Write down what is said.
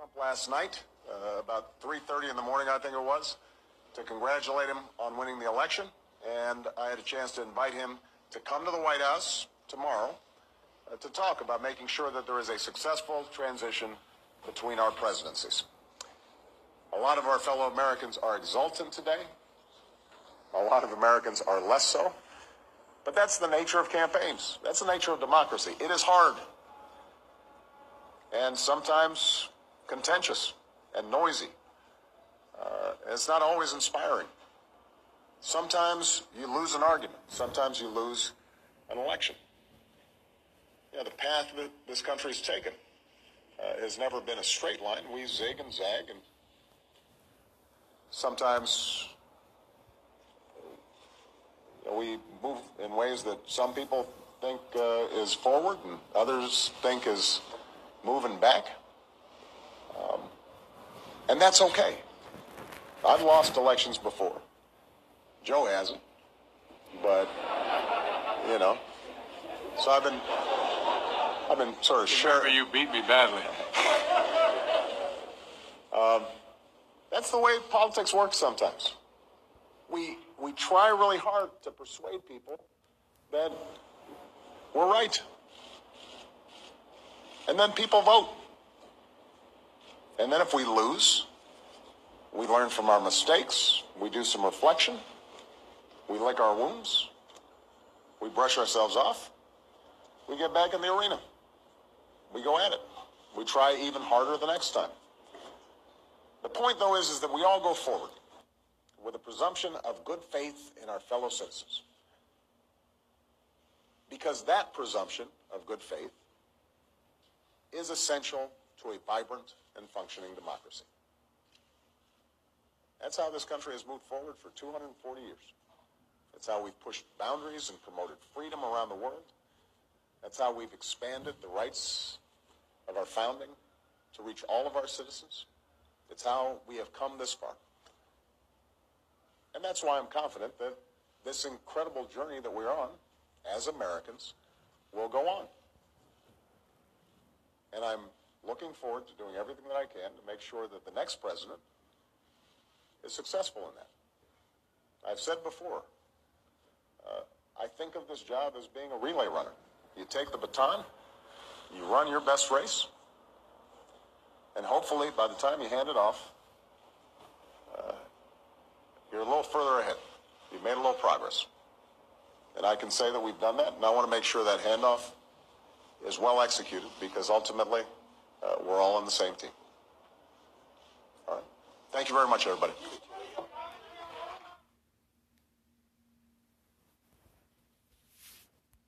Trump last night, uh, about 3:30 in the morning, I think it was, to congratulate him on winning the election, and I had a chance to invite him to come to the White House tomorrow uh, to talk about making sure that there is a successful transition between our presidencies. A lot of our fellow Americans are exultant today. A lot of Americans are less so. But that's the nature of campaigns. That's the nature of democracy. It is hard and sometimes contentious and noisy. Uh, it's not always inspiring. Sometimes you lose an argument. Sometimes you lose an election. Yeah, the path that this country's taken uh, has never been a straight line. We zig and zag, and sometimes you know, we move in ways that some people think uh, is forward and others think is moving back. And that's okay. I've lost elections before. Joe hasn't. But, you know. So I've been, I've been sort of sure. you beat me badly. Um, that's the way politics works sometimes. We, we try really hard to persuade people that we're right. And then people vote. And then if we lose, we learn from our mistakes, we do some reflection, we lick our wounds, we brush ourselves off, we get back in the arena. We go at it. We try even harder the next time. The point, though, is, is that we all go forward with a presumption of good faith in our fellow citizens. Because that presumption of good faith is essential to a vibrant and functioning democracy. That's how this country has moved forward for 240 years. That's how we've pushed boundaries and promoted freedom around the world. That's how we've expanded the rights of our founding to reach all of our citizens. It's how we have come this far. And that's why I'm confident that this incredible journey that we're on as Americans will go on. And I'm looking forward to doing everything that I can to make sure that the next president is successful in that. I've said before, uh, I think of this job as being a relay runner. You take the baton, you run your best race, and hopefully by the time you hand it off, uh, you're a little further ahead. You've made a little progress. And I can say that we've done that, and I want to make sure that handoff is well executed because ultimately uh, we're all on the same team. All right. Thank you very much, everybody.